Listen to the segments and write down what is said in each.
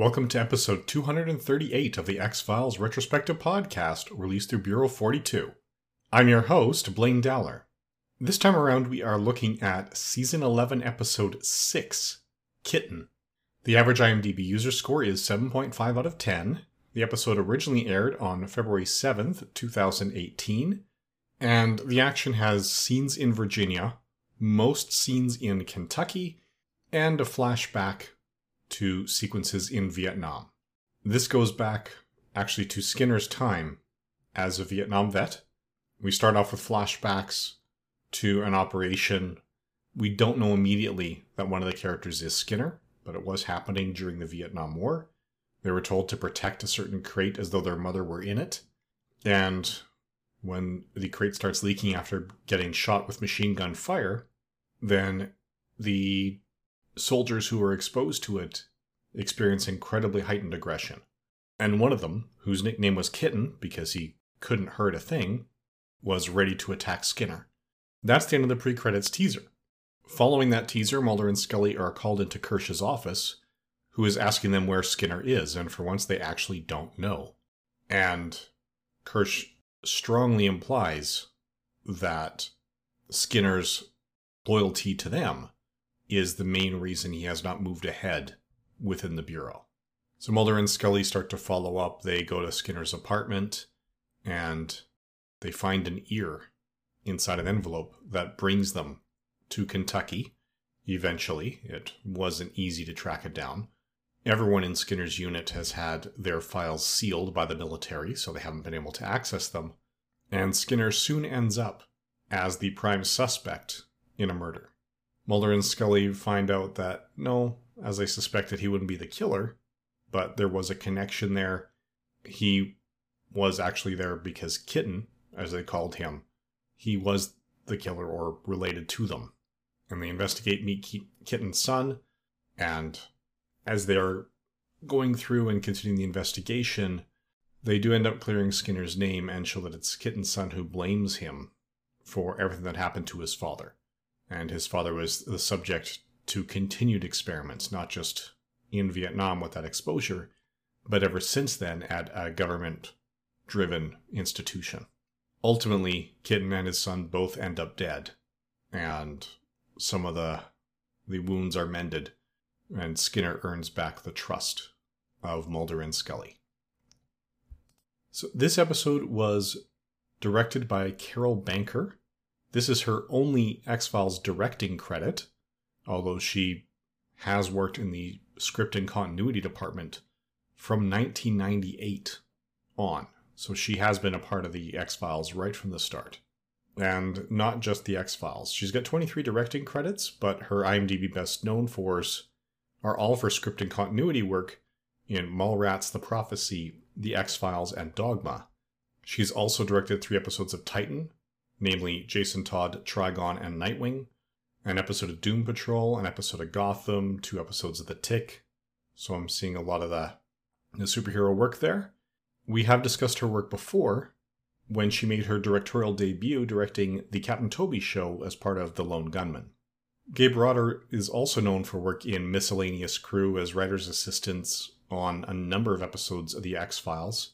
Welcome to episode 238 of the X Files retrospective podcast released through Bureau 42. I'm your host, Blaine Dowler. This time around, we are looking at season 11, episode 6 Kitten. The average IMDb user score is 7.5 out of 10. The episode originally aired on February 7th, 2018, and the action has scenes in Virginia, most scenes in Kentucky, and a flashback to sequences in Vietnam. This goes back actually to Skinner's time as a Vietnam vet. We start off with flashbacks to an operation. We don't know immediately that one of the characters is Skinner, but it was happening during the Vietnam War. They were told to protect a certain crate as though their mother were in it. And when the crate starts leaking after getting shot with machine gun fire, then the soldiers who were exposed to it experience incredibly heightened aggression. And one of them, whose nickname was Kitten because he couldn't hurt a thing, was ready to attack Skinner. That's the end of the pre credits teaser. Following that teaser, Mulder and Scully are called into Kersh's office, who is asking them where Skinner is, and for once they actually don't know. And Kersh strongly implies that Skinner's loyalty to them is the main reason he has not moved ahead within the Bureau. So Mulder and Scully start to follow up. They go to Skinner's apartment and they find an ear inside an envelope that brings them to Kentucky. Eventually, it wasn't easy to track it down. Everyone in Skinner's unit has had their files sealed by the military, so they haven't been able to access them. And Skinner soon ends up as the prime suspect in a murder. Mulder and Scully find out that no, as I suspected, he wouldn't be the killer, but there was a connection there. He was actually there because Kitten, as they called him, he was the killer or related to them. And they investigate meet Kitten's son, and as they're going through and continuing the investigation, they do end up clearing Skinner's name and show that it's Kitten's son who blames him for everything that happened to his father. And his father was the subject to continued experiments, not just in Vietnam with that exposure, but ever since then at a government driven institution. Ultimately, Kitten and his son both end up dead, and some of the the wounds are mended, and Skinner earns back the trust of Mulder and Scully. So this episode was directed by Carol Banker. This is her only X Files directing credit although she has worked in the script and continuity department from 1998 on. So she has been a part of the X Files right from the start. And not just the X Files. She's got 23 directing credits, but her IMDb best known fors are all for script and continuity work in Mallrats, The Prophecy, The X Files, and Dogma. She's also directed three episodes of Titan, namely Jason Todd, Trigon, and Nightwing, an episode of Doom Patrol, an episode of Gotham, two episodes of The Tick. So I'm seeing a lot of the, the superhero work there. We have discussed her work before when she made her directorial debut directing The Captain Toby Show as part of The Lone Gunmen. Gabe Rotter is also known for work in Miscellaneous Crew as writer's assistants on a number of episodes of The X Files.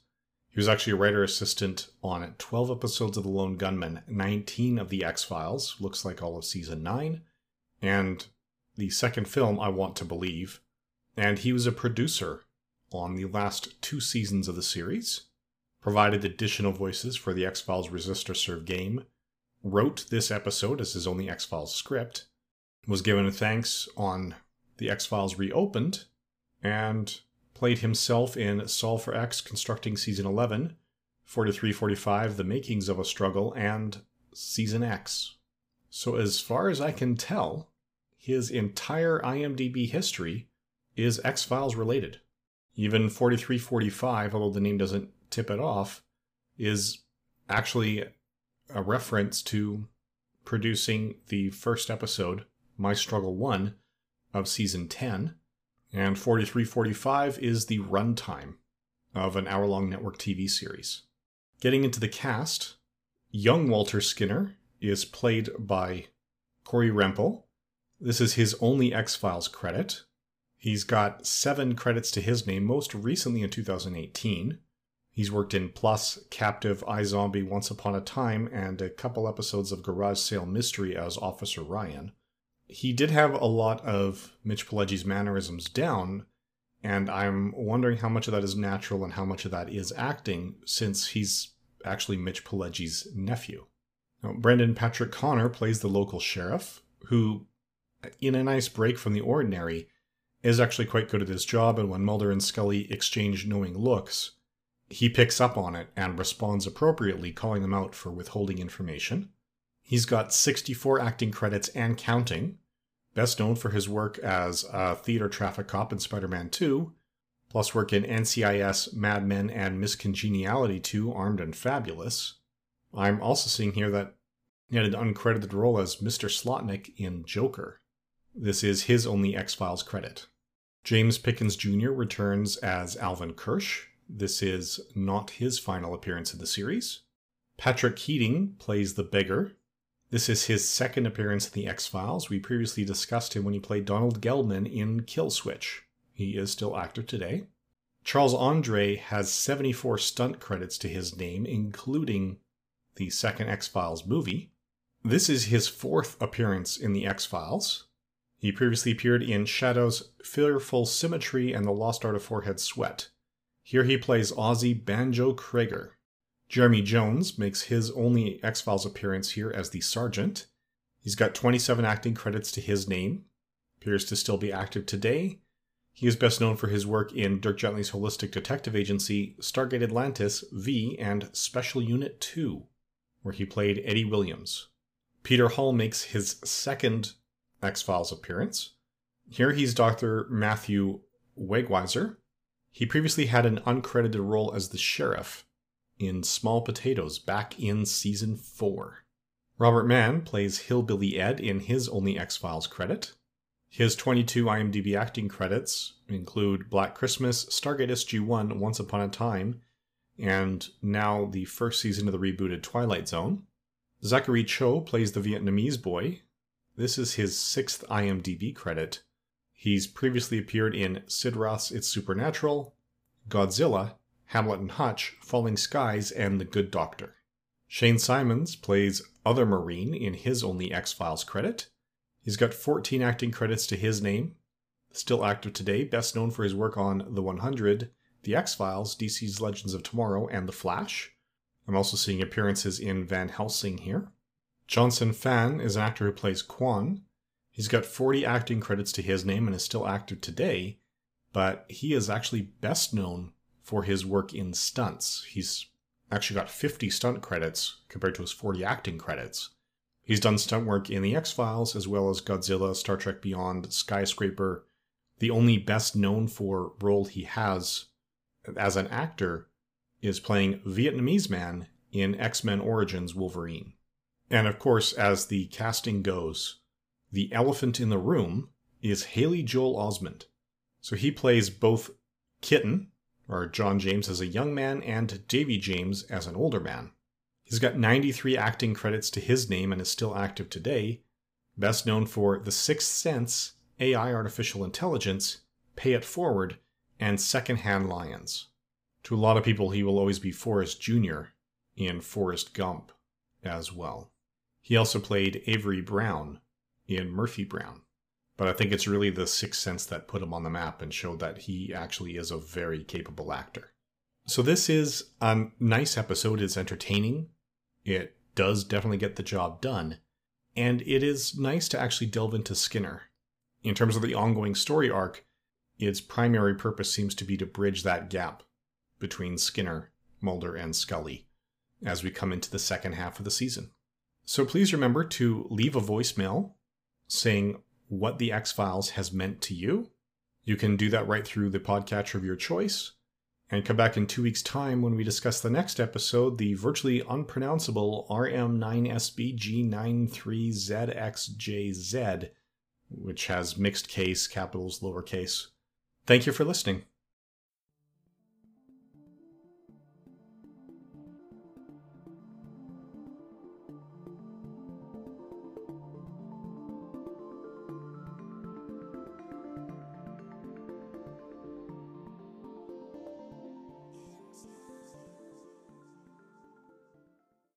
He was actually a writer assistant on 12 episodes of The Lone Gunmen, 19 of The X Files, looks like all of season 9, and the second film, I Want to Believe. And he was a producer on the last two seasons of the series, provided additional voices for the X Files Resist or Serve game, wrote this episode as his only X Files script, was given thanks on The X Files Reopened, and played himself in Solve for X Constructing Season 11, 4345 The Makings of a Struggle, and Season X. So, as far as I can tell, his entire IMDb history is X Files related. Even 4345, although the name doesn't tip it off, is actually a reference to producing the first episode, My Struggle 1, of season 10, and 4345 is the runtime of an hour long network TV series. Getting into the cast, young Walter Skinner is played by Corey Rempel. This is his only X Files credit. He's got seven credits to his name, most recently in 2018. He's worked in Plus, Captive, iZombie, Once Upon a Time, and a couple episodes of Garage Sale Mystery as Officer Ryan. He did have a lot of Mitch Pileggi's mannerisms down, and I'm wondering how much of that is natural and how much of that is acting, since he's actually Mitch Pileggi's nephew. Now, Brendan Patrick Connor plays the local sheriff, who, in a nice break from the ordinary, is actually quite good at his job, and when Mulder and Scully exchange knowing looks, he picks up on it and responds appropriately, calling them out for withholding information. He's got 64 acting credits and counting, best known for his work as a theater traffic cop in Spider Man 2, plus work in NCIS, Mad Men, and Miss Congeniality 2, Armed and Fabulous. I'm also seeing here that he had an uncredited role as Mr. Slotnick in Joker. This is his only X Files credit. James Pickens Jr. returns as Alvin Kersh. This is not his final appearance in the series. Patrick Keating plays the beggar. This is his second appearance in the X Files. We previously discussed him when he played Donald Gelman in Kill Switch. He is still active today. Charles Andre has 74 stunt credits to his name, including the second X Files movie. This is his fourth appearance in the X Files. He previously appeared in Shadows Fearful Symmetry and The Lost Art of Forehead Sweat. Here he plays Ozzy Banjo Krager. Jeremy Jones makes his only X Files appearance here as the Sergeant. He's got 27 acting credits to his name, appears to still be active today. He is best known for his work in Dirk Gently's Holistic Detective Agency, Stargate Atlantis, V, and Special Unit 2, where he played Eddie Williams. Peter Hall makes his second X Files appearance. Here he's Dr. Matthew Wegweiser. He previously had an uncredited role as the sheriff in Small Potatoes back in season 4. Robert Mann plays Hillbilly Ed in his only X Files credit. His 22 IMDb acting credits include Black Christmas, Stargate SG 1, Once Upon a Time, and now the first season of the rebooted Twilight Zone. Zachary Cho plays the Vietnamese boy. This is his sixth IMDb credit. He's previously appeared in Sid Roth's It's Supernatural, Godzilla, Hamlet and Hutch, Falling Skies, and The Good Doctor. Shane Simons plays Other Marine in his only X Files credit. He's got 14 acting credits to his name. Still active today, best known for his work on The 100, The X Files, DC's Legends of Tomorrow, and The Flash. I'm also seeing appearances in Van Helsing here. Johnson Phan is an actor who plays Quan. He's got 40 acting credits to his name and is still active today, but he is actually best known for his work in stunts. He's actually got 50 stunt credits compared to his 40 acting credits. He's done stunt work in The X Files as well as Godzilla, Star Trek Beyond, Skyscraper. The only best known for role he has as an actor is playing Vietnamese man in X Men Origins Wolverine. And of course, as the casting goes, the elephant in the room is Haley Joel Osment. So he plays both Kitten, or John James as a young man, and Davy James as an older man. He's got 93 acting credits to his name and is still active today, best known for The Sixth Sense, AI Artificial Intelligence, Pay It Forward, and Secondhand Lions. To a lot of people, he will always be Forrest Jr. in Forrest Gump as well. He also played Avery Brown in Murphy Brown. But I think it's really the Sixth Sense that put him on the map and showed that he actually is a very capable actor. So this is a nice episode. It's entertaining. It does definitely get the job done. And it is nice to actually delve into Skinner. In terms of the ongoing story arc, its primary purpose seems to be to bridge that gap between Skinner, Mulder, and Scully as we come into the second half of the season. So please remember to leave a voicemail saying what the X Files has meant to you. You can do that right through the podcatcher of your choice. And come back in two weeks' time when we discuss the next episode, the virtually unpronounceable RM9SBG93ZXJZ, which has mixed case, capitals, lowercase. Thank you for listening.